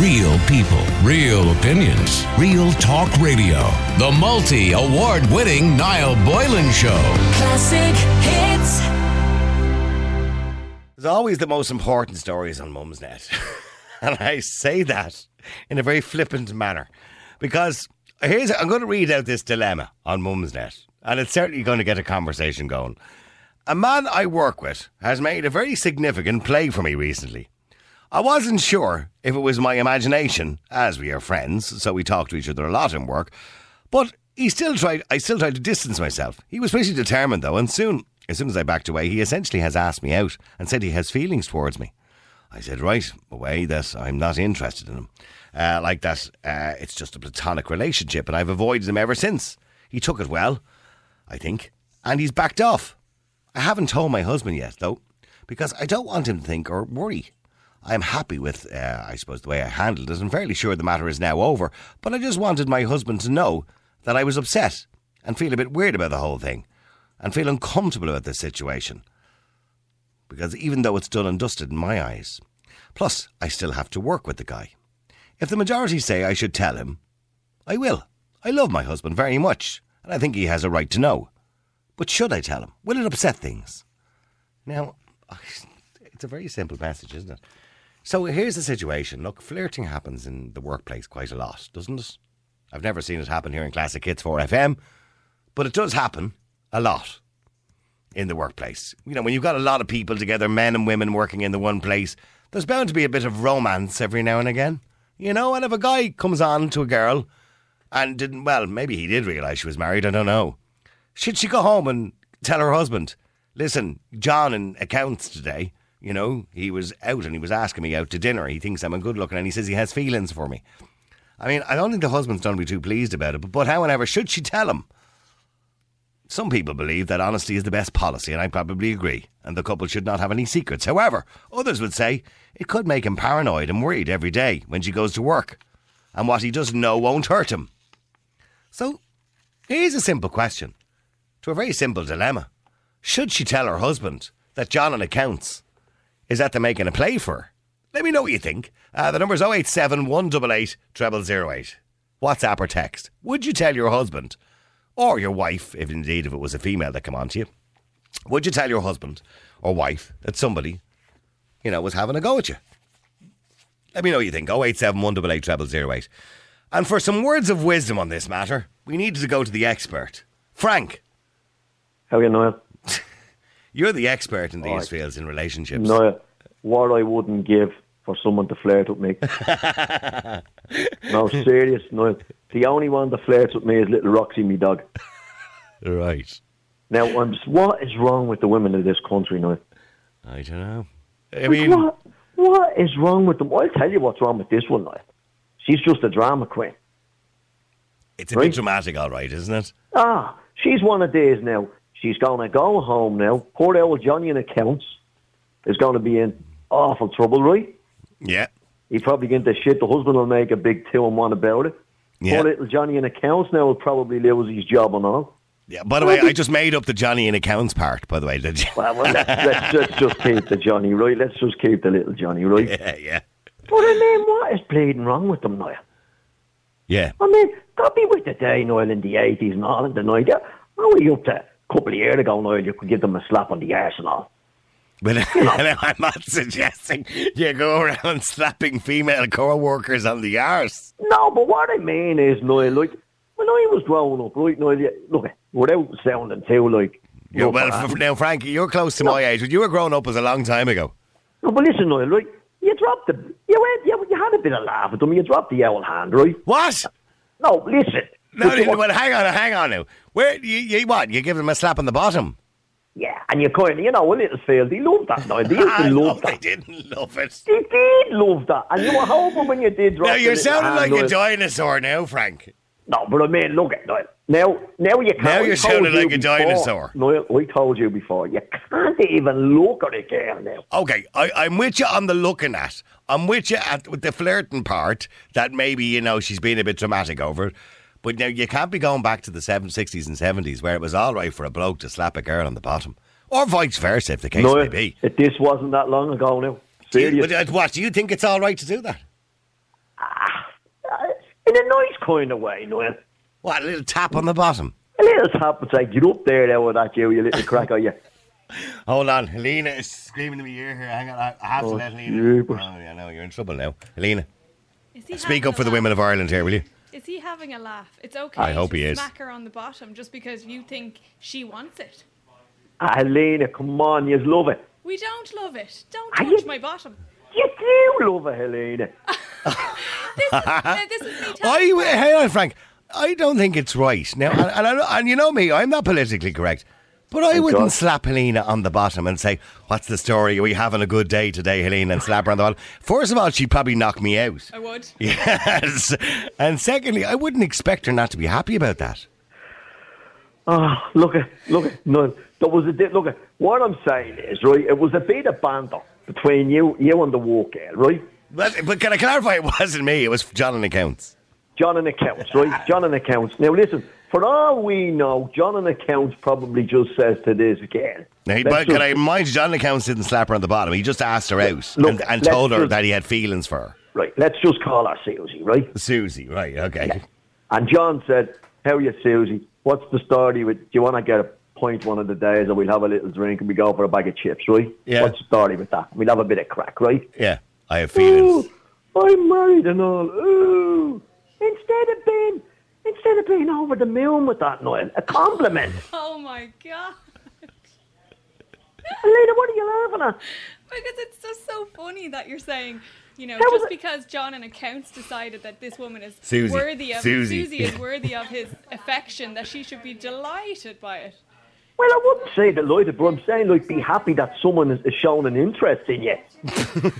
Real people, real opinions, real talk radio. The multi award winning Niall Boylan Show. Classic hits. There's always the most important stories on Mumsnet. and I say that in a very flippant manner. Because here's I'm going to read out this dilemma on Mumsnet. And it's certainly going to get a conversation going. A man I work with has made a very significant play for me recently. I wasn't sure if it was my imagination, as we are friends, so we talk to each other a lot in work, but he still tried I still tried to distance myself. He was pretty determined though, and soon as soon as I backed away, he essentially has asked me out and said he has feelings towards me. I said, right, away that I'm not interested in him. Uh, like that, uh, it's just a platonic relationship, and I've avoided him ever since. He took it well, I think, and he's backed off. I haven't told my husband yet, though, because I don't want him to think or worry. I'm happy with, uh, I suppose, the way I handled it. I'm fairly sure the matter is now over, but I just wanted my husband to know that I was upset and feel a bit weird about the whole thing and feel uncomfortable about this situation. Because even though it's done and dusted in my eyes, plus I still have to work with the guy. If the majority say I should tell him, I will. I love my husband very much, and I think he has a right to know. But should I tell him? Will it upset things? Now, it's a very simple message, isn't it? So here's the situation. Look, flirting happens in the workplace quite a lot, doesn't it? I've never seen it happen here in Classic Hits 4FM, but it does happen a lot in the workplace. You know, when you've got a lot of people together, men and women working in the one place, there's bound to be a bit of romance every now and again. You know, and if a guy comes on to a girl and didn't, well, maybe he did realise she was married, I don't know. Should she go home and tell her husband, listen, John in accounts today, you know, he was out and he was asking me out to dinner. He thinks I'm a good looking and he says he has feelings for me. I mean, I don't think the husband's going to be too pleased about it, but, but however, should she tell him? Some people believe that honesty is the best policy, and I probably agree, and the couple should not have any secrets. However, others would say it could make him paranoid and worried every day when she goes to work, and what he doesn't know won't hurt him. So, here's a simple question to a very simple dilemma. Should she tell her husband that John on accounts is at the making a play for? Let me know what you think. Uh, the number's 087 188 0008. WhatsApp or text. Would you tell your husband or your wife, if indeed if it was a female that came on to you, would you tell your husband or wife that somebody, you know, was having a go at you? Let me know what you think. 087 188 0008. And for some words of wisdom on this matter, we needed to go to the expert. Frank, How are you, Noel? You're the expert in these fields in relationships. No, what I wouldn't give for someone to flirt with me. no, serious, no. The only one that flirts with me is little Roxy, me dog. Right. Now, I'm, just- what is wrong with the women of this country, Noel? I don't know. I Like, mean, what, what is wrong with them? I'll tell you what's wrong with this one, Noel. She's just a drama queen. it's a bit dramatic, all right, isn't it? Ah, she's one of these now. She's going to go home now. Poor old Johnny in accounts is going to be in awful trouble, right? Yeah. He probably get into shit. The husband will make a big two and one about it. Yeah. Poor little Johnny in accounts now will probably lose his job and all. Yeah. By the way, I just made up the Johnny in accounts part, by the way. Did you? Well, well let's, let's, let's just keep the Johnny, right? Let's just keep the little Johnny, right? Yeah, yeah. But I mean, what is bleeding wrong with them, now? Yeah. I mean, they'll be with the day, Noel, in the 80s and all in the night. How are you up to couple of years ago, Noel? You could give them a slap on the arse and all. But I'm not suggesting you go around slapping female co-workers on the arse. No, but what I mean is, Noel, like, when I was growing up, right, Noel, look, without sounding too, like... Yeah, well, f- now, Frankie, you're close to my age, but you were growing up as a long time ago. No, but listen, Noel, right, you dropped the... You went, you, you had a bit of laugh at them, you dropped the owl hand, right? What? No, listen. No, But no, hang on, hang on now. Where you, you what? You give him a slap on the bottom? Yeah, and you kind of, you know, a little field. They loved that, Noel. They used to love they that. didn't love it. They did love that. And you were hoping when you did drop Now you're sounding like a dinosaur now, Frank. No, but I mean, look at that. Now, now you can't. Now you're sounding you like a before, dinosaur. Noel, I told you before, you can't even look at a girl now. Okay, I, I'm with you on the looking at. I'm with you at with the flirting part that maybe you know she's being a bit dramatic over. But now you can't be going back to the 7, 60s and 70s where it was all right for a bloke to slap a girl on the bottom. Or vice versa, if the case Noel, may be. if this wasn't that long ago now. Do you- Serious. uh, what, do you think it's all right to do that? In a nice kind of way, Noel. What, a little tap on the bottom? A little tap and say, get up there now with that, you, you little cracker, you. Hold on, Helena is screaming in my ear here. Hang on, I I have to Oh, let Helena. jeepers. Oh, yeah, no, you're in trouble now. Helena, speak up for the women of Ireland here, will you? Is he having a laugh? It's okay. I hope he is. Smack her on the bottom just because you think she wants it. Ah, Helena, come on, you love it. We don't love it. Don't Are touch you- my bottom. You do love it, Helena. This is, uh, this is me telling I, hang on, Frank. I don't think it's right. Now, and, and, I, and you know me, I'm not politically correct. But I Thank wouldn't God. slap Helena on the bottom and say, What's the story? Are we having a good day today, Helena? And slap her on the bottom. First of all, she'd probably knock me out. I would. Yes. And secondly, I wouldn't expect her not to be happy about that. Oh, look at, look at, no, there was a, di- look at, what I'm saying is, right, it was a bit of banter between you, you and the walk girl, right? But, but can I clarify? It wasn't me. It was John and Accounts. John and accounts, right? John and accounts. Now listen, for all we know, John and accounts probably just says to this girl. Now, let's but can I remind you, John and Accounts didn't slap her on the bottom. He just asked her out Look, and, and told her just- that he had feelings for her. Right, let's just call her Susie, right? Susie, right, okay. And John said, "How are you, Susie? What's the story with? Do you want to get a point one of the days, or we'll have a little drink and we go for a bag of chips, right? Yeah. What's the story with that? We'll have a bit of crack, right? Yeah, I have feelings. Ooh, I'm married and all. Ooh, instead of being, instead of being over the moon with that, Noel, a compliment. Oh my god. Lena, what are you laughing at? Because it's just so funny that you're saying, you know, How was just it- because John and accounts decided that this woman is Susie. worthy of Susie. is worthy of his affection, that she should be delighted by it. Well, I wouldn't say delighted, but I'm saying like be happy that someone has, has shown an interest in you.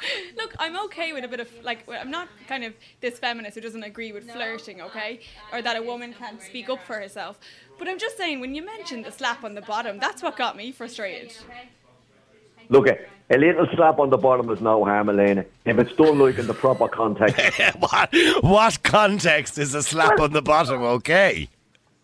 Look, I'm okay with a bit of like I'm not kind of this feminist who doesn't agree with flirting, okay, or that a woman can't speak up for herself. But I'm just saying when you mentioned the slap on the bottom, that's what got me frustrated. Look, a little slap on the bottom is no harm, Elena, if it's done like in the proper context. what, what context is a slap on the bottom, okay?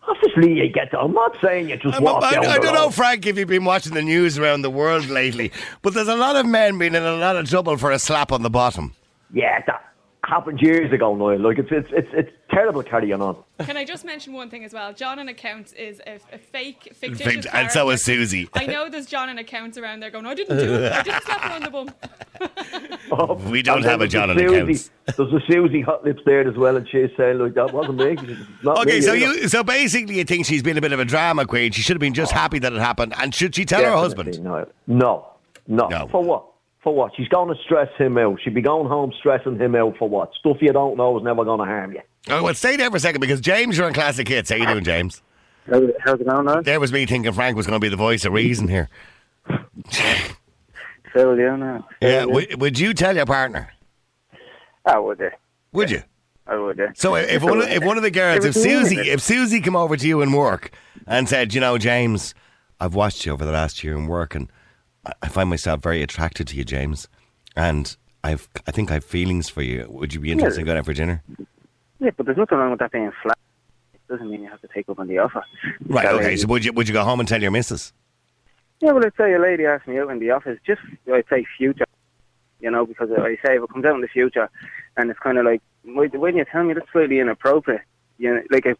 Obviously, you get. I'm not saying you just uh, I'm- walk I, down I the don't know. Frank, if you've been watching the news around the world lately, but there's a lot of men being in a lot of trouble for a slap on the bottom. Yeah, that happened years ago, Noel. Like it's it's it's it's terrible carrying on. Can I just mention one thing as well? John and accounts is a, a fake fictitious Fict- and so is. Susie. I know there's John and accounts around there going, I didn't do it. I didn't slap her on the bum. Oh, We don't have a there's John the and Susie- accounts. There's a Susie hot lips there as well, and she's saying like that wasn't me. Not Okay, me, so either. you, so basically, you think she's been a bit of a drama queen. She should have been just oh. happy that it happened, and should she tell her husband? No, no, no. No. For what? For what? She's going to stress him out. She'd be going home stressing him out for what? Stuff you don't know is never going to harm you. Oh, well, stay there for a second because James, you're on Classic Hits. How you doing, James? How's it going now? There was me thinking Frank was going to be the voice of reason here. Yeah, now. Yeah, w- would you tell your partner? I would, uh, Would you? I would. Uh, So if one of, if one of the girls, if Susie, if Susie come over to you in work and said, you know, James, I've watched you over the last year in work, and I- I find myself very attracted to you, James, and I've I think I've feelings for you. Would you be interested in going out for dinner? yeah, but there's nothing wrong with that being flat. It doesn't mean you have to take up on the offer. Right. Okay. So would you would you go home and tell your missus? Yeah, well, I'd say a lady asked me out in the office, just, I'd say future, you know, because I say if it comes out in the future, and it's kind of like, when you tell me that's slightly inappropriate, you know, like it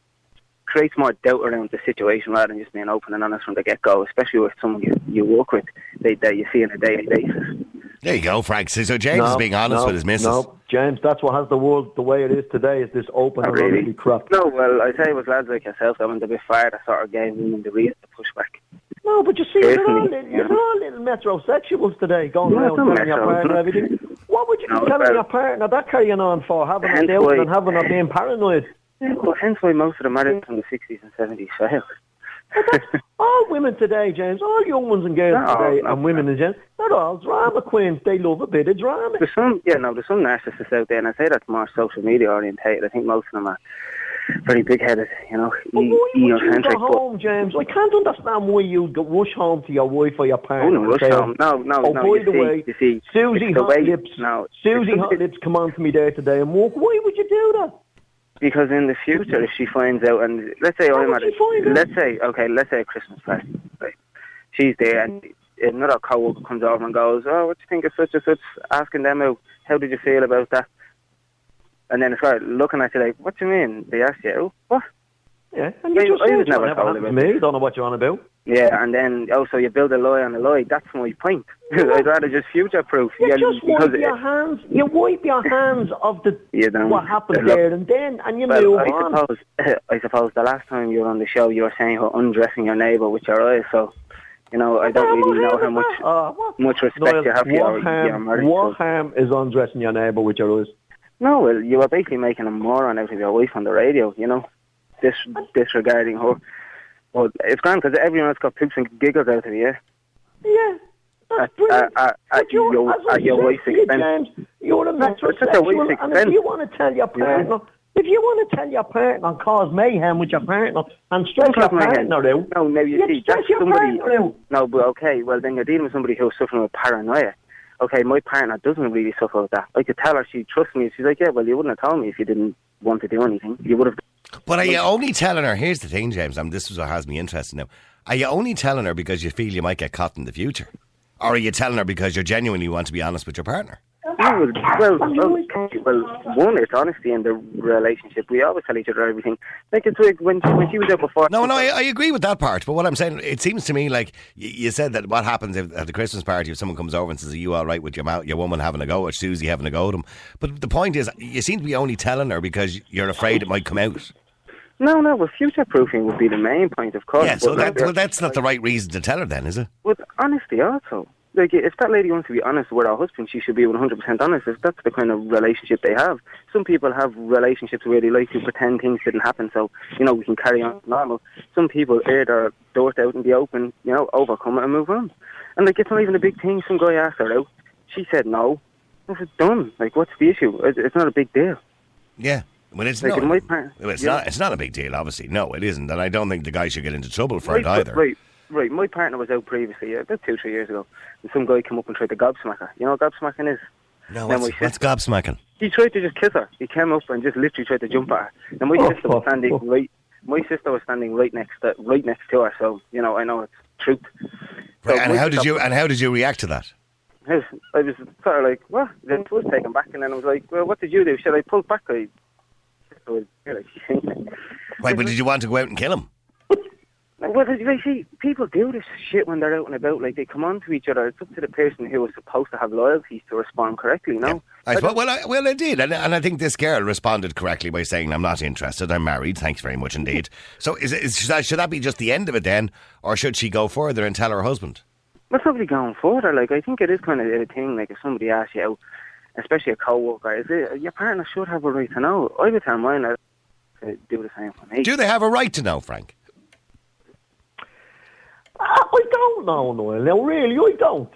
creates more doubt around the situation rather than just being open and honest from the get-go, especially with someone you, you work with, they, that you see on a daily basis. There you go, Frank. So, so James is being honest no, with his missus. No, James, that's what has the world the way it is today. Is this open Not and really. honestly crap? No, well, I say it was lads like yourself that went a bit far that sort of gave women the reason to push back. No, but you see, you're all, Personally, little, you're all little metrosexuals today, going No, around it's telling not your partner no. everything. What would you be No, telling well- your partner that carrying on for? Having a Hence doubt why- and having a being paranoid. Yeah, well, hence why most of the marriages from the 60s and 70s failed. All women today, James, all young ones and girls No, today, no, and women in general, they're all drama queens. They love a bit of drama. There's some, yeah, no, there's some narcissists out there, and I say that's more social media orientated. I think most of them are very big-headed, you know, But e- you egocentric. go home, James? I can't understand why you'd go rush home to your wife or your parents. oh, no, rush say, home. No, no, oh, no. by you the see, way, you see, Susie it's the Hot way, Lips, No, Susie it's Hot Lips come on to me there today and walk. Why would you do that? Because in the future, if she finds out, and let's say How I'm at, a, let's say, okay, let's say a Christmas party, right? She's there, and another co-worker comes over and goes, "Oh, what do you think of such and such?" Asking them out, how did you feel about that? And then it's like looking at you like, what do you mean? They asked you, "Oh, what? Yeah, and you I- just I was never never told about me. Don't know what you're on about. Yeah, and then also you build a lie on a lie. That's my point. I'd rather just future proof. You yeah, just wipe your hands. You wipe your hands of the You don't- what happened there, and then and you well, move I on. suppose I suppose the last time you were on the show, you were saying how undressing your neighbour with your eyes. So, you know, I don't really know how much Uh, much respect you have for your, harm, your what harm is undressing your neighbour with your eyes? No, well, you were basically making a moron out of your wife on the radio, you know, dis- disregarding her. Well, it's grand because everyone's got poops and giggles out of you. yeah? Yeah. That's At- brilliant. at- at But you're- your- as I at your wife's you, expense. James, you're a It's at your wife's metrosexual, and if you want to tell your Yeah. partner, if you want to tell your partner and cause mayhem with your partner and stress your cause mayhem. partner out, No, now you you see, that's somebody. partner. No, but okay, well then you're dealing with somebody who's suffering with paranoia. Okay, my partner doesn't really suffer with that. I could tell her she trusts me. She's like, yeah, well, you wouldn't have told me if you didn't want to do anything. You would have. But are you only telling her? Here's the thing, James. And this is what has me interested now. Are you only telling her because you feel you might get caught in the future, or are you telling her because you genuinely want to be honest with your partner? No, well, well, well, well, one, it's honesty in the relationship. We always tell each other everything. Like it's like when she, when she was out before. No, no, I, I agree with that part. But what I'm saying, it seems to me like you, you said that what happens if, at the Christmas party if someone comes over and says, "Are you all right with your mou- your woman having a go at Susie having a go at him?" But the point is, you seem to be only telling her because you're afraid it might come out. No, no, well, future proofing would be the main point, of course. Yeah, so that, well, that's not the right reason to tell her, then, is it? With honesty also. Like, if that lady wants to be honest with her husband, she should be 100% honest. If that's the kind of relationship they have. Some people have relationships where they like to pretend things didn't happen so, you know, we can carry on normal. Some people air their doors out in the open, you know, overcome it and move on. And, like, it's not even a big thing. Some guy asked her out. She said no. I said, done. Like, what's the issue? It's not a big deal. Yeah. Well, it's Like, part- it's yeah. not. It's not a big deal, obviously. No, it isn't, and I don't think the guy should get into trouble for right, it either. Right, right. My partner was out previously, uh, about two, three years ago, and some guy came up and tried to gobsmack her. You know what gobsmacking is? No, what's, what's gobsmacking? He tried to just kiss her. He came up and just literally tried to jump at her. And my Oh, sister was standing oh. right. My sister was standing right next to right next to her. So you know, I know it's truth. So and how did you and how did you react to that? I was, sort of like, what? Then I was taken back, and then I was like, well, what did you do? Should I pull back? I Was like, Right, but did you want to go out and kill him? Well, you see, people do this shit when they're out and about. Like they come on to each other. It's up to the person who is supposed to have loyalties to respond correctly. No, I suppose, well, I, well, I did, and, and I think this girl responded correctly by saying, "I'm not interested. I'm married. Thanks very much indeed." So, is, it- is should, that, should that be just the end of it then, or should she go further and tell her husband? Well, probably going further. Like I think it is kind of a thing. Like if somebody asks you out, especially a co-worker, is it your partner should have a right to know. I would tell mine to do the same for me. Do they have a right to know, Frank? I don't know, Noel. Now, really, I don't.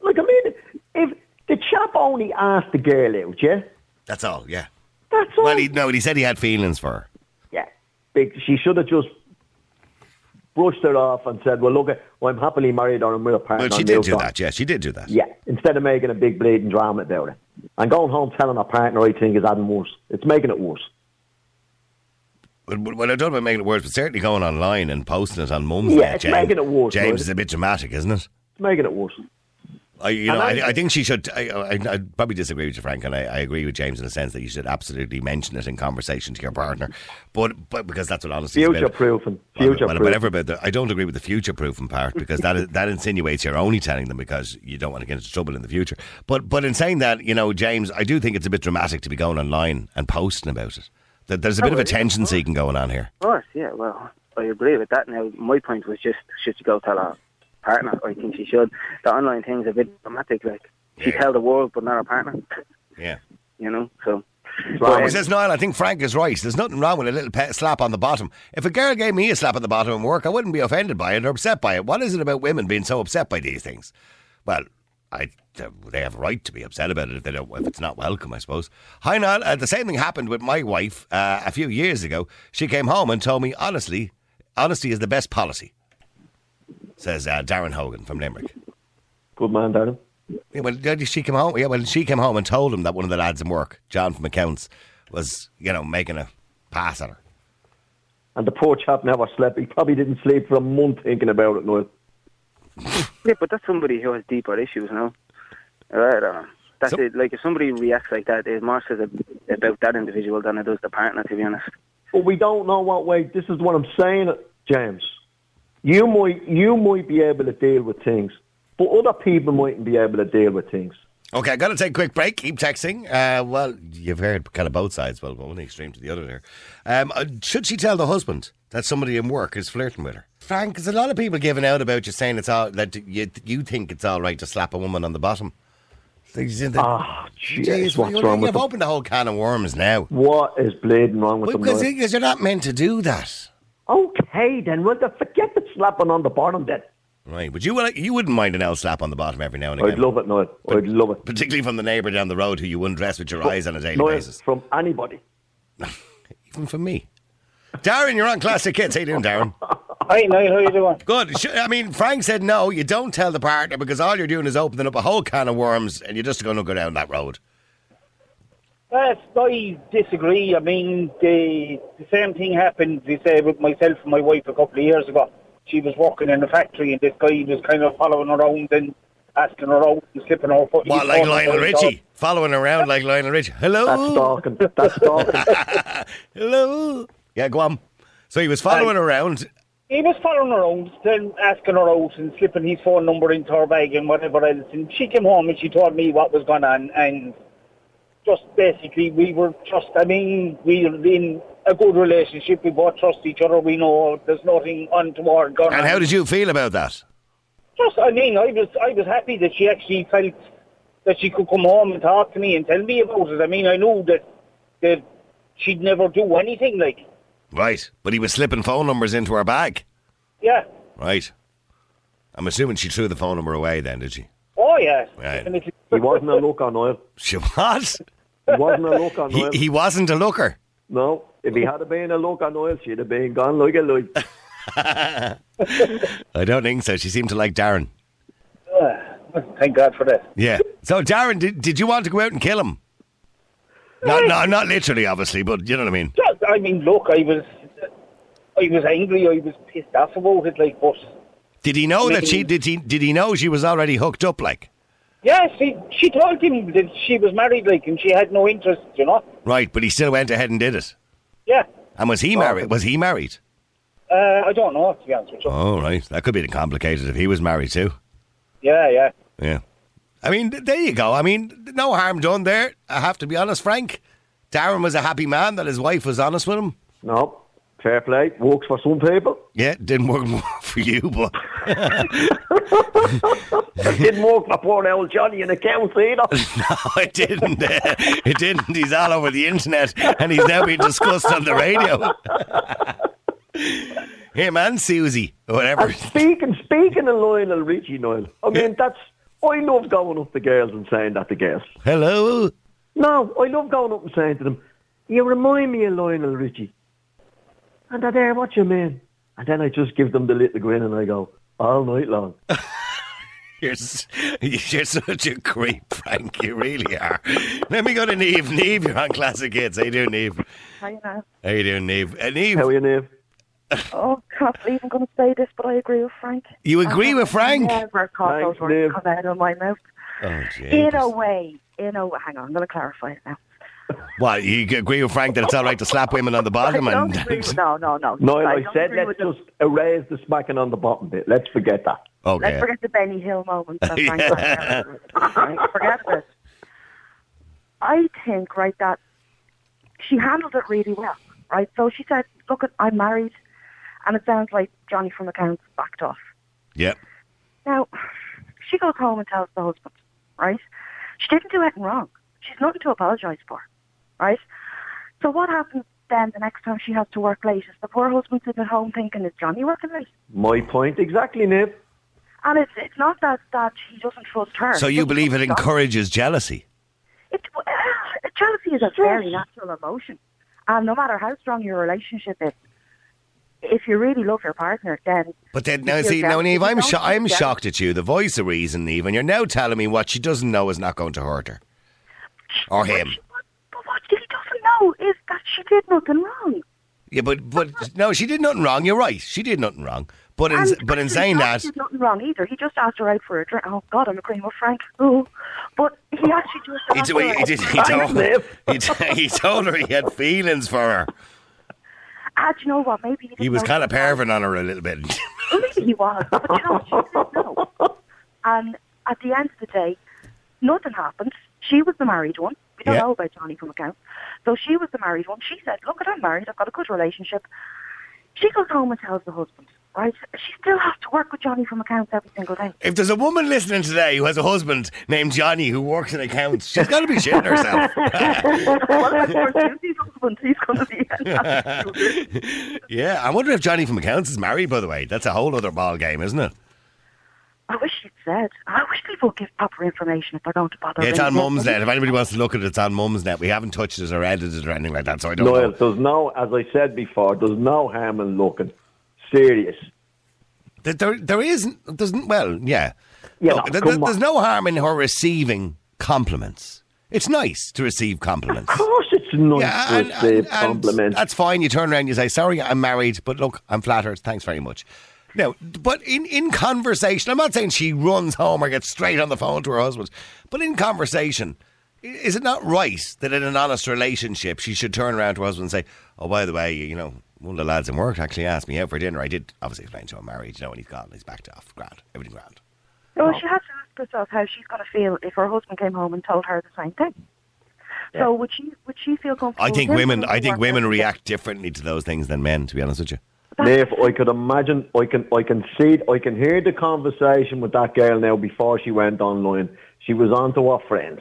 Like, I mean, if the chap only asked the girl out, yeah, That's all. Yeah. that's all. Well, he, no, he said he had feelings for her. yeah, big. She should have just brushed it off and said, "Well, look, I'm happily married or I'm with a partner." Well, she did do on. that. Yeah, she did do that. Yeah, instead of making a big bleeding drama about it. And going home telling her partner, I think, is adding worse. It's making it worse. Well, well, I don't know about making it worse, but certainly going online and posting it on Mum's Yeah, it's James, making it worse, James is a bit dramatic, isn't it? It's making it worse. I, you know, I, I- think she should. I, I, I probably disagree with you, Frank, and I, I agree with James in the sense that you should absolutely mention it in conversation to your partner. But, but because that's what honesty is Future about. proofing. Future well, proofing. whatever about the, I don't agree with the future proofing part because that is, that insinuates you're only telling them because you don't want to get into trouble in the future. But but in saying that, you know, James, I do think it's a bit dramatic to be going online and posting about it. That there's a bit oh, of Oh, it is, attention of course. seeking going on here. Of course, yeah. Well, I agree with that. Now, my point was just should she go tell her partner? I think she should. The online thing's a bit dramatic. Like she Yeah. tell the world, but not her partner. Yeah. You know, so. Well, he says, Niall, I think Frank is right. There's nothing wrong with a little pe- slap on the bottom. If a girl gave me a slap on the bottom at work, I wouldn't be offended by it or upset by it. What is it about women being so upset by these things? Well, I, they have a right to be upset about it if they don't, if it's not welcome, I suppose. Hi, Niall. Uh, the same thing happened with my wife uh, a few years ago. She came home and told me, honestly, honesty is the best policy. Says uh, Darren Hogan from Limerick. Good man, Darren. Yeah, well, yeah, she came home. Yeah, well, she came home and told him that one of the lads in work, John from accounts, was you know making a pass at her. And the poor chap never slept. He probably didn't sleep for a month thinking about it, Noel. yeah, but that's somebody who has deeper issues, no? Right, uh, That's So- it. Like if somebody reacts like that, it more says about that individual than it does the partner. To be honest. Well, we don't know what way. This is what I'm saying, James. You might you might be able to deal with things, but other people mightn't be able to deal with things. Okay, I got to take a quick break. Keep texting. Uh, well, you've heard kind of both sides. Well, one extreme to the other there. Um, uh, should she tell the husband that somebody in work is flirting with her? Frank, there's a lot of people giving out about you saying it's all that you you think it's all right to slap a woman on the bottom. Ah, Jeez, jeez, what's you- wrong You've them? opened the whole can of worms now. What is bleeding wrong with Well, them? because you're not meant to do that. Okay, then. Well, then forget the slapping on the bottom. Then Right, but you will- you wouldn't mind an L slap on the bottom every now and again. I'd love it, Noel. I'd love it. particularly from the neighbour down the road who you undress with your eyes on a daily Noel, basis. from anybody. Even from me. Darren, you're on Classic Hits. How you doing, Darren? Hi, Niall, how are you doing? Good. I mean, Frank said no, you don't tell the partner because all you're doing is opening up a whole can of worms and you're just going to go down that road. Yes, I disagree. I mean, the, the same thing happened, they say, with myself and my wife a couple of years ago. She was working in a factory and this guy was kind of following her around and asking her out and slipping her foot. What, like Lionel Richie? Following around like Lionel Richie. Hello? That's stalking. That's stalking. Hello? Yeah, go on. So he was following around. He was following her around, then asking her out and slipping his phone number into her bag and whatever else. And she came home and she told me what was going on. And just basically, we were just, I mean, we were in a good relationship. We both trust each other. We know there's nothing untoward going on. And how did you feel about that? Just, I mean, I was, I was happy that she actually felt that she could come home and talk to me and tell me about it. I mean, I knew that that she'd never do anything like, Right. But he was slipping phone numbers into her bag. yeah. Right. I'm assuming she threw the phone number away then, did she? Oh yeah, Right. definitely. he wasn't a looker, Noel. She was? He wasn't a looker, He, Noel. he wasn't a looker. No, if he had been a looker, Noel, she'd have been gone like a light. I don't think so. She seemed to like Darren. Ah, thank God for that. Yeah. So, Darren, did, did you want to go out and kill him? Not, not, not literally, obviously, but you know what I mean. I mean, look, I was, I was angry. I was pissed off about it. Like, but Did he know that she did? He did he know she was already hooked up? Like, yeah, she she told him that she was married, like, and she had no interest. You know. right? But he still went ahead and did it. Yeah. And was he married? Was he married? Uh, I don't know to be honest with you. Oh, right. That could be complicated if he was married too. Yeah, yeah. Yeah. I mean, there you go. I mean, no harm done there. I have to be honest, Frank. Darren was a happy man that his wife was honest with him. No, fair play. Works for some people. Yeah, didn't work for you, but It didn't work for poor old Johnny in accounts either. no, it didn't. Uh, it didn't. He's all over the internet, and he's now being discussed on the radio. Him and Susie, or whatever. And speaking, speaking of Lionel Richie, Noel, I mean, that's, I love going up to girls and saying that to girls. Hello. No, I love going up and saying to them, you remind me of Lionel Richie. And they're there, what you mean? And then I just give them the little grin and I go, all night long. You're, you're such a creep, Frank. You really are. Let me go to Neve. Neve, you're on Classic Hits. How you doing, Neve? Hi, now. How you doing, Neve? Uh, Neve, How are you, Neve? Oh, can't believe I'm going to say this, but I agree with Frank. you agree with Frank? Never thought Thanks, those words Liv. come out of my mouth. Oh, In a way, in a hang on, I'm going to clarify it now. What, you agree with Frank that it's all right to slap women on the bottom? I and agree with, no, no, no. Noel, I, don't said let's with the- just erase the smacking on the bottom bit. Let's forget that. Okay. Let's forget the Benny Hill moment. That Frank Yeah. right, forget this. I think, right, that she handled it really well, right? So she said, look, I'm married, and it sounds like Johnny from accounts backed off. Yep. Now, she goes home and tells the husband, right? She didn't do anything wrong. She's nothing to apologise for, right? So what happens then the next time she has to work late? Is the poor husband sitting at home thinking, is Johnny working late? My point exactly, Neve. And it's it's not that, that he doesn't trust her. So you believe it trust Johnny. encourages jealousy? It, uh, jealousy is a very natural emotion. And no matter how strong your relationship is, if you really love your partner, then But then, now see, now, jealous. Neve, I'm, sho- I'm jealous- shocked at you, the voice of reason, Neve, and you're now telling me what she doesn't know is not going to hurt her. Or him. But what he doesn't know is that she did nothing wrong. Yeah, but, but no, she did nothing wrong. You're right. She did nothing wrong. But in, And but in saying that, did nothing wrong either. He just asked her out for a drink. Oh God, I'm agreeing with Frank. Oh, but he actually just he, asked he, her he, did- he told, Niv. he, he told her he had feelings for her. Ah, do you know what? Maybe he, He was kind of perving on her a little bit. Well, maybe he was, but you know, she said no. And at the end of the day, nothing happened. She was the married one. We don't Yeah. know about Johnny from account. So she was the married one. She said, look, I'm married. I've got a good relationship. She goes home and tells the husband, right? She still has to work with Johnny from accounts every single day. If there's a woman listening today who has a husband named Johnny who works in accounts, she's got to be shitting herself. well, of course, husband, he's going to be... yeah, I wonder if Johnny from accounts is married. By the way, that's a whole other ball game, isn't it? I wish she'd said. I wish people would give proper information if they're going to bother. Yeah, it's on ringing. Mumsnet. If anybody wants to look at it, it's on Mumsnet. We haven't touched it or edited it or anything like that, so I don't Noel, know. there's no, as I said before, there's no harm in looking. Serious. There, there, there isn't. There's, well, yeah. Yeah, Look, no, there- there's on. no harm in her receiving compliments. It's nice to receive compliments. Of course it's nice Yeah, to and, receive and- and compliments. that's fine. You turn around and you say, sorry, I'm married, but look, I'm flattered. Thanks very much. Now, but in, in conversation, I'm not saying she runs home or gets straight on the phone to her husband, but in conversation, is it not right that in an honest relationship she should turn around to her husband and say, oh, by the way, you know, one of the lads in work actually asked me out for dinner. I did obviously explain to him married, you know, and he's gone, he's backed off. Grand, everything grand. Well, she has to ask herself how she's going to feel if her husband came home and told her the same thing. So would she would she feel comfortable? I think women, I think women react differently to those things than men, to be honest with you. Nave, I could imagine, I can, I can see, I can hear the conversation with that girl now before she went online. She was on to her friends,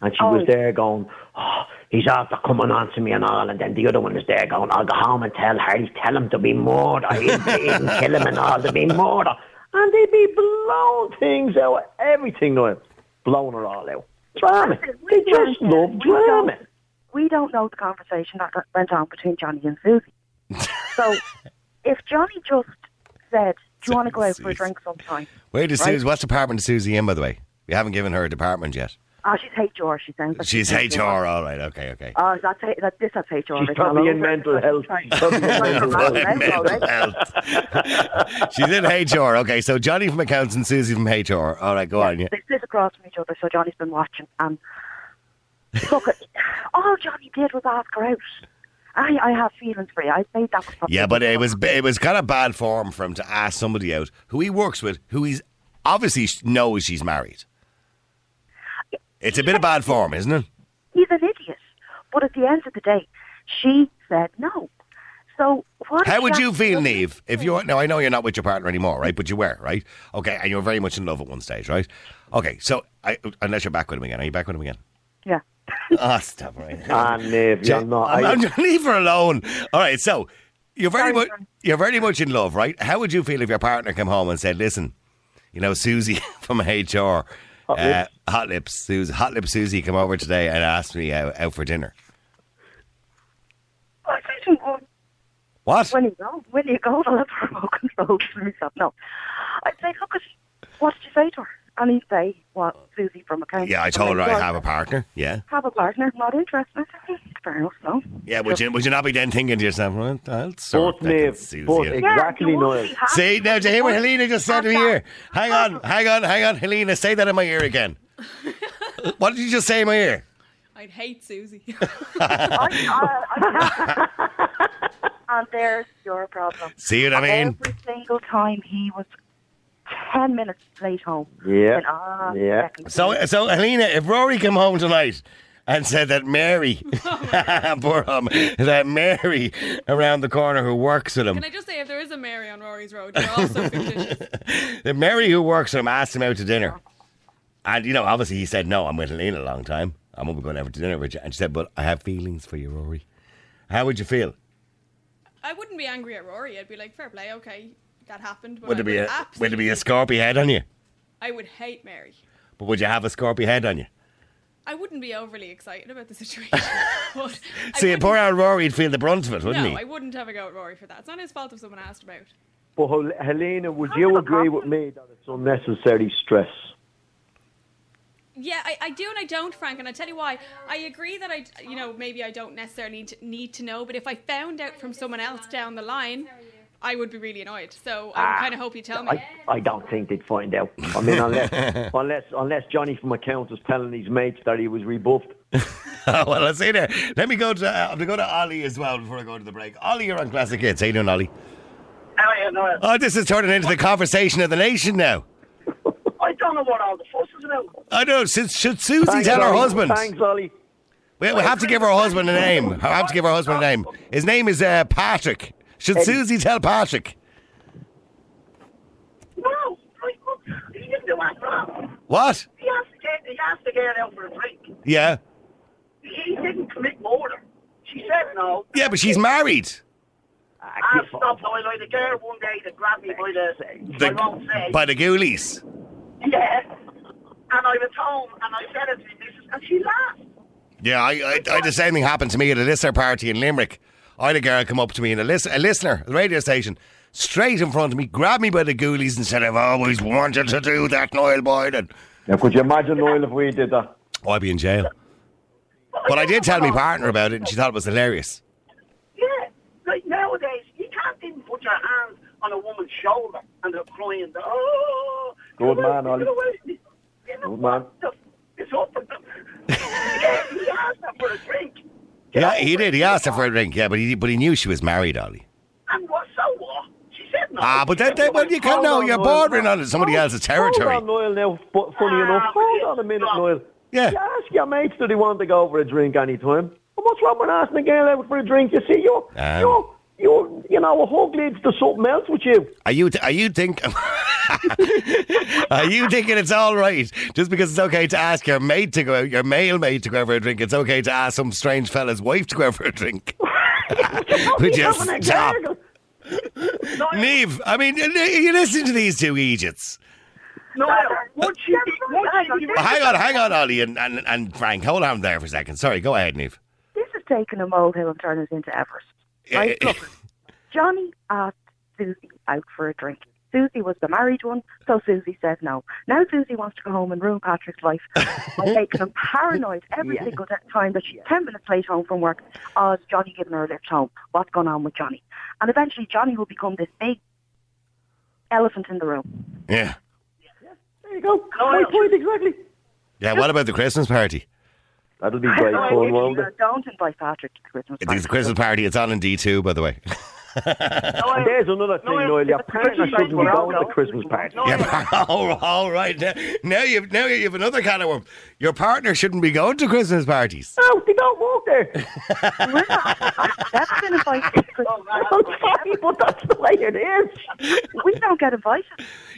and she Oh. was there going, "Oh, he's after coming on to me and all," and then the other one is there going, "I'll go home and tell her, tell him to be murder, he'll, he'll kill him and all to be murder," and they'd be blowing things out, everything, Noel, blowing her all out. Drama. Listen, They we just don't- love we drama. We don't know the conversation that went on between Johnny and Susie. so if Johnny just said, "Do you want to go out for a drink sometime?" Where does Right. Susie, what's department is Susie in, by the way? We haven't given her a department yet. Oh, she's HR. She sounds like She's HR, all right, okay, okay. Ah, oh, that's that, this has HR. She's written probably all in mental health. She's probably in mental health. Mental health. She's in HR. Okay, so Johnny from accounts and Susie from HR. All right, go on. Yeah. They sit across from each other, so Johnny's been watching. And look, all Johnny did was ask her out. I, I have feelings for you. I say that Yeah, but it was it was kind of bad form for him to ask somebody out who he works with, who he's obviously knows she's married. It's a bit of bad form, isn't it? he's an idiot. But at the end of the day, she said no. So what? How would you feel, Neve, if you now I know you're not with your partner anymore, right? But you were, right? Okay, and you were very much in love at one stage, right? Okay, so I, unless you're back with him again, are you back with him again? Yeah. Ah, stop right. Ah, Nave, you're not. I'm, I- I'm leave her alone. All right, so you're very much you're very much in love, right? How would you feel if your partner came home and said, "Listen, you know, Susie from HR, Hot uh, Lips. Hot Lips, Susie, Hot Lips Susie, come over today and asked me out, out for dinner." I say to him, What? when you go, when you go, I'll have remote control for myself. No. I'd say, look, what did you say to her? And he'd say, what, Susie from accounts. Yeah, I told her I have a partner. Yeah, Have a partner, not interested. I said, "Hmm, fair enough, no. yeah. Would you would you not be then thinking to yourself, well, I'll sort Both that Susie both out." exactly, you Noel. See to. now, to hear what Helena just said to me here. Hang on, hang on, hang on, Helena, say that in my ear again. what did you just say in my ear? I'd hate Susie. I, I, I, and there's your problem. See what I mean? Every single time he was 10 minutes late home. Yeah. And, ah, Yeah. So, so Helena, if Rory came home tonight and said that Mary, poor hum, that Mary around the corner who works with him, Can I just say, if there is a Mary on Rory's Road, you're also fictitious. that Mary who works with him asked him out to dinner, and you know, obviously he said no. I'm with Helena a long time. I'm going to be going out to dinner with you, and she said, but I have feelings for you, Rory. How would you feel? I wouldn't be angry at Rory. I'd be like, fair play, okay, that happened. Would it there be a would absolutely- there be a scorpy head on you? I would hate Mary. But would you have a scorpy head on you? I wouldn't be overly excited about the situation. but See, poor old Rory'd feel the brunt of it, wouldn't No, he? I wouldn't have a go at Rory for that. It's not his fault if someone asked about. But Hel- Helena, would you agree with me that it's unnecessary stress? Yeah, I, I do and I don't, Frank, and I tell you why. I agree that I, you know, maybe I don't necessarily need to, need to know, but if I found out from someone else down the line, I would be really annoyed. So Ah, I kind of hope you tell me. I, I don't think they'd find out. I mean, unless unless unless Johnny from accounts was telling his mates that he was rebuffed. well, let's see there. Let me go to uh, I'm to go to Ollie as well before I go to the break. Ollie, you're on Classic Hits. How you doing, Ollie? Oh, yeah, no, Oh, this is turning into the conversation of the nation now. I don't know what all the fuss is about. I know. Should, should Susie Thanks, tell her Ollie. husband? Thanks, Ollie. We, we have to give her husband a name. I have to give her husband a name. His name is uh, Patrick. Should Susie tell Patrick? No, he didn't do that wrong. What? He has to get, he has to get out for a drink. Yeah. He didn't commit murder. She said no. Yeah, but she's married. I stopped I like the girl one day that grabbed me by the, I won't say. by the ghoulies. yeah. And I was home and I said it to the missus and she laughed. Yeah, I, I, I the same thing happened to me at a listener party in Limerick. I had a girl come up to me in a, lis- a listener, a radio station, straight in front of me, grabbed me by the ghoulies and said, I've always wanted to do that, Noel Boylan. Now, could you imagine, Noel, if we did that? Oh, I'd be in jail. But I did tell my partner about it and she thought it was hilarious. Yeah. Like nowadays, you can't even put your hand on a woman's shoulder and they're crying. Oh, Good man, Ollie. You know Good man. It's up for them. yeah, he asked her for a drink. Yeah, he did. He asked her for a drink, yeah, but he but he knew she was married, Ollie. And what, so what? She said no. Ah, but that, that well, you can't know. You're bordering on somebody else's territory. Hold on, Noel, now. But funny enough, Ah, hold on a minute. Noel. Yeah. You ask your mates do they want to go for a drink anytime. And what's wrong with asking a girl out for a drink? You see, you're, Um. you're, you're, you know, a hug leads to something else with you. Are you are you think Are you thinking it's all right just because it's okay to ask your mate to go out, your male mate to go out for a drink? It's okay to ask some strange fella's wife to go out for a drink. Would you stop, gargle. Neve? I mean, you listen to these two idiots. No, once she, once she, hang on, hang on, Ollie and, and, and Frank. Hold on there for a second. Sorry, go ahead, Neve. This is taking a molehill and turning it into Everest. Right? Eh, Look, Johnny asked Susie out for a drink. Susie was the married one, so Susie said no. Now Susie wants to go home and ruin Patrick's life by making him paranoid every single time that she's 10 minutes late home from work. Oh, is Johnny giving her a lift home? What's going on with Johnny? And eventually Johnny will become this big elephant in the room. Yeah. yeah. There you go. My point exactly. Yeah, what about the Christmas party? That'll be great fun, won't it? Don't invite Patrick to Christmas It's party. the Christmas party. It's on in D2, by the way. And there's another thing, Noel. Your partner shouldn't be going to Christmas party. Yeah, all all right. Now, now you've now you have another kind of worm. Your partner shouldn't be going to Christmas parties. No, they don't walk there. We're not. That's been invited to Christmas oh, I'm sorry, but that's the way it is. We don't get invited.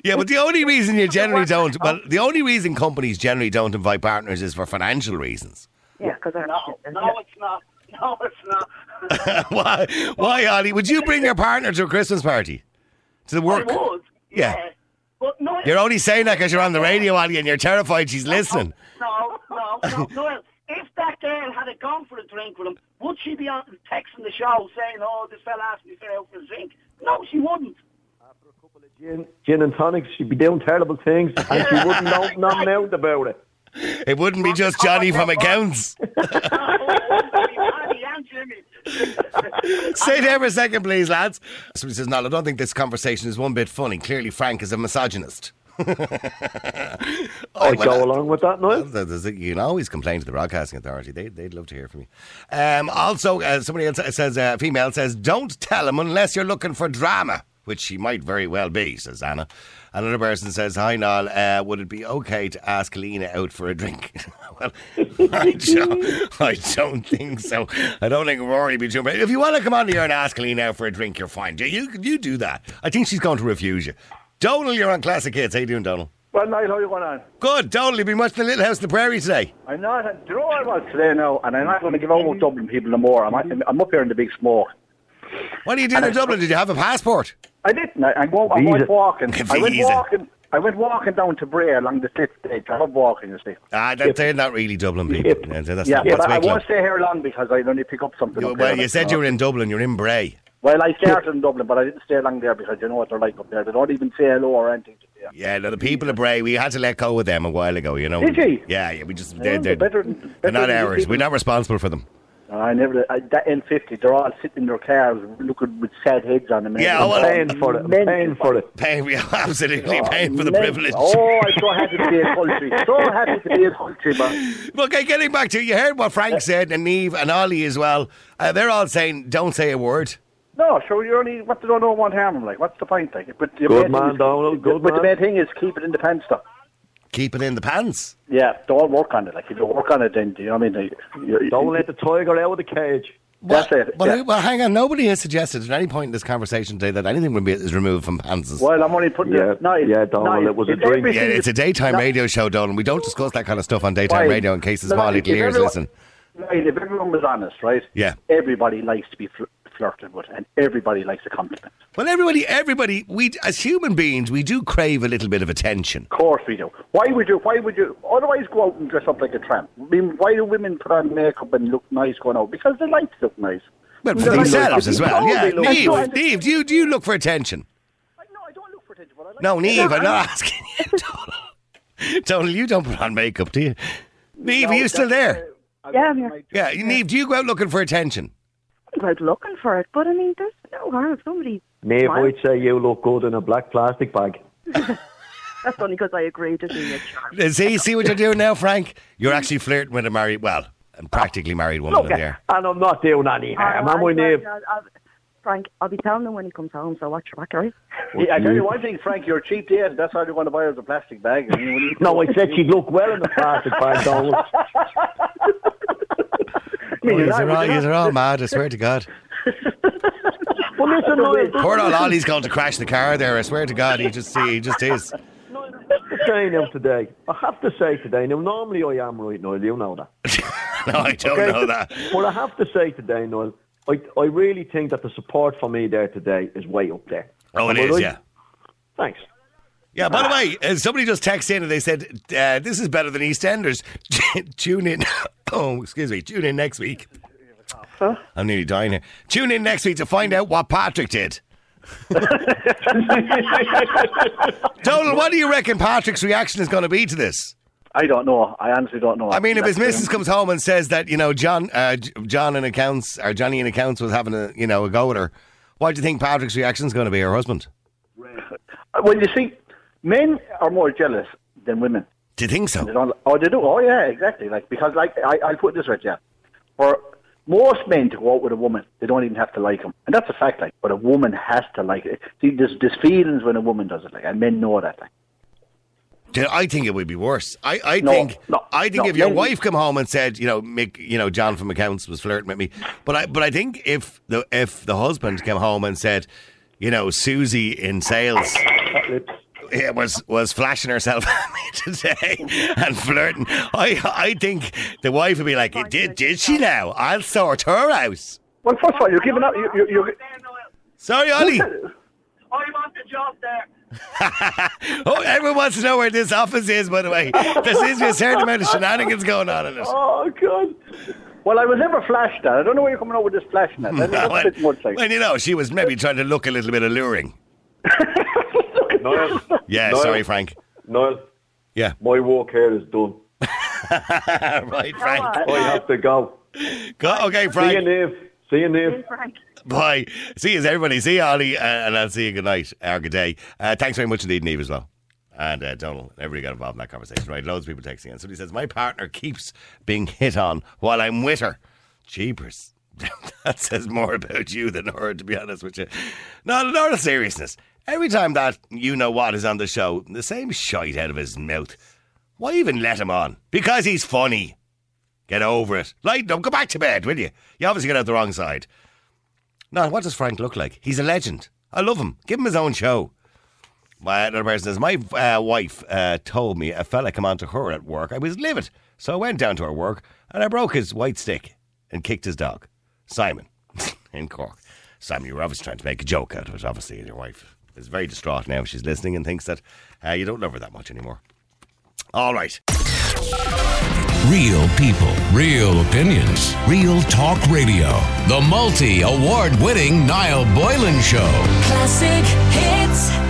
Yeah, but the only reason you generally don't, well, the only reason companies generally don't invite partners is for financial reasons. Yeah, because they're no, no, it's not. No, it's not. why, why, Ollie? Would you bring your partner to a Christmas party? To the I work? would. Yeah. But no, You're only saying that because you're on the radio, Ollie, and you're terrified she's listening. No, no, no, no. If that girl had gone for a drink with him, would she be on texting the show saying, "Oh, this fella asked me to go out for a drink"? No, she wouldn't. After a couple of gin, gin and tonics, she'd be doing terrible things, and she wouldn't know nothing out about it. It wouldn't be just Johnny from accounts. Paddy and Jimmy. Stay there for a second, please, lads. Somebody says, no, I don't think this conversation is one bit funny. Clearly, Frank is a misogynist. I go along with that, Noel. There's- there's- You can always complain to the Broadcasting Authority. They, they'd love to hear from you. Um, also, uh, somebody else says, uh, female says, don't tell him unless you're looking for drama, which she might very well be, says Anna. Another person says, hi, Niall, uh, would it be okay to ask Lena out for a drink? well, I don't, I don't think so. I don't think Rory would be too If you want to come on here and ask Lena out for a drink, you're fine. You, you, you do that. I think she's going to refuse you. Donal, you're on Classic Hits. How you doing, Donal? Well, Niall, how you going on? Good. Donal, You've been watching the Little House on the Prairie today? I'm not. Do you know what I was today now? And I'm not going to give out Dublin people no more. I'm, I'm up here in the big smoke. What are you doing in Dublin? Did you have a passport? I didn't. I, I, go, I went walking. I went walking. I went walking down to Bray along the slip stage. I love walking, you see. Ah, that, they're not really Dublin people. Yeah, that's yeah, not, but I Wicklow. won't stay here long because I only pick up something. You- up well, you said you were in Dublin. You're in Bray. Well, I started in Dublin, but I didn't stay long there because you know what they're like up there. They don't even say hello or anything to you. Yeah, no, the people of Bray, we had to let go of them a while ago. You know. Did you? Yeah, yeah. We just Yeah, they're, they're than- they're not ours. We're not responsible for them. I never. I, that M50, they're all sitting in their cars, looking with sad heads on them. and Yeah, everything. well, Paying for it. I'm paying for it. Paying, yeah, absolutely Oh, paying for the mental. privilege. Oh, I'm so happy to be in country. So happy to be in country, man. Okay, getting back to you heard what Frank said, and Neve and Ollie as well. Uh, they're all saying, "Don't say a word." No, sure, you're only, what they don't know won't harm them, like, what's the point, like? But the Good man, thing is- Donal, good But the man. main thing is keep it in the pants, though. Keep it in the pants. Yeah, don't work on it. Like, if you work on it, then, do you know what I mean? You, you, Don't let the tiger out of the cage. That's it. Well, yeah. well, hang on. Nobody has suggested at any point in this conversation today that anything would be is removed from pants. Well, I'm only putting Yeah, it. No, it's- yeah, Donal, no, it was a it's drink. Yeah, it's a daytime no, radio show, Donal. We don't discuss that kind of stuff on daytime Right. radio in case the No, small if little ears everyone- listen. Right, if everyone was honest, right? Yeah. Everybody likes to be fl- flirted with, and everybody likes a compliment. Well, everybody, everybody, we as human beings, we do crave a little bit of attention. Of course we do. Why would you? Why would you? Otherwise, go out and dress up like a tramp. I mean, why do women put on makeup and look nice going out? Because they like to look nice. Well, for They like- themselves as well. Yeah, they look- Neve, Neve, do you do you look for attention? I know, I don't look for attention, but I like No, Neve, I'm not asking you. Donal, Donal, you don't put on makeup, do you? Neve, are you still there? Yeah, I'm here. Yeah, Neve, do you go out looking for attention? I'm looking for it, but I mean, there's no harm. If somebody. Neve, smiles, I'd say you look good in a black plastic bag. That's only because I agree to see it. Charm. See, see what you're doing now, Frank? You're actually flirting with a married, well, a practically married woman Look, in there. Ah, and I'm not doing any harm, am I, Alright, Neve? I'll- I'll- Frank, I'll be telling him when he comes home, so watch your back, alright? Yeah, I tell you one thing, Frank, you're a cheap date. That's all you want to buy is a plastic bag. I mean, when you- No, I said she'd look well in the plastic bag, Donal. Oh, you're all, you're all mad, I swear to God. Well, listen, Noel, Poor old Ollie's going to crash the car there, I swear to God, he just, he just is. I have to say today, I have to say today, now normally I am right, Noel, you know that. No, I don't Okay? know that. But I have to say today, Noel, I, I really think that the support for me there today is way up there. Oh, it Am is, right? yeah. Thanks. Yeah, by the way, uh, somebody just texted in and they said, uh, this is better than EastEnders. Tune in. Oh, excuse me. Tune in next week. I'm nearly dying here. Tune in next week to find out what Patrick did. Total, what do you reckon Patrick's reaction is going to be to this? I don't know. I honestly don't know. I mean, if his missus comes home and says that you know John, uh, John in accounts or Johnny in accounts was having a you know a go at her, what do you think Patrick's reaction is going to be? Her husband? Uh, Well, you see, men are more jealous than women. Do you think They so? don't, oh, they do. Oh, yeah, exactly. Like because, like, I, I'll put this right, yeah. For most men to go out with a woman, they don't even have to like them, and that's a fact. Like, but a woman has to like it. See, there's, there's feelings when a woman does it, like, and men know that. Like, I think it would be worse. I, I No, think no, I think no, if your wife come home and said, you know, Mick, you know, John from accounts was flirting with me, but I but I think if the if the husband came home and said, you know, Susie in sales. Yeah, was was flashing herself at me today and flirting. I I think the wife would be like, did did she now? I'll sort her out. well, first of all, you're giving up. You, you, you're, Sorry, Ollie. I want the job there. oh, everyone wants to know where this office is. By the way, there seems to be a certain amount of shenanigans going on in it. Oh, God. well, I was never flashed at. I don't know where you're coming out with this flashing at. That's well, a bit much, like. well, you know, she was maybe trying to look a little bit alluring. Noel, Yeah, Noel. sorry, Frank. Noel, Yeah, my walk here is done. right, Frank. I have to go. Go, okay, Frank. See you, Frank. Neve. See you, Neve. Frank. Bye. See you, everybody. See you, Ollie, uh, and I'll see you good night or good day. Uh, thanks very much indeed, Neve, as well. And uh, Donal, everybody got involved in that conversation, right? Loads of people texting in. Somebody says, My partner keeps being hit on while I'm with her. Jeepers. that says more about you than her, to be honest with you. No, in all seriousness, every time that you know what is on the show, the same shite out of his mouth. Why even let him on? Because he's funny. Get over it. Lighten up. Go back to bed, will you? You obviously got out the wrong side. No, what does Frank look like? He's a legend. I love him. Give him his own show. My other person says, my uh, wife uh, told me a fella come on to her at work. I was livid. So I went down to her work and I broke his white stick and kicked his dog. Simon in Cork. Simon, you were obviously trying to make a joke out of it, obviously, and your wife is very distraught now. She's listening and thinks that uh, you don't love her that much anymore. All right. Real people, real opinions, real talk radio. The multi award winning Niall Boylan Show. Classic hits.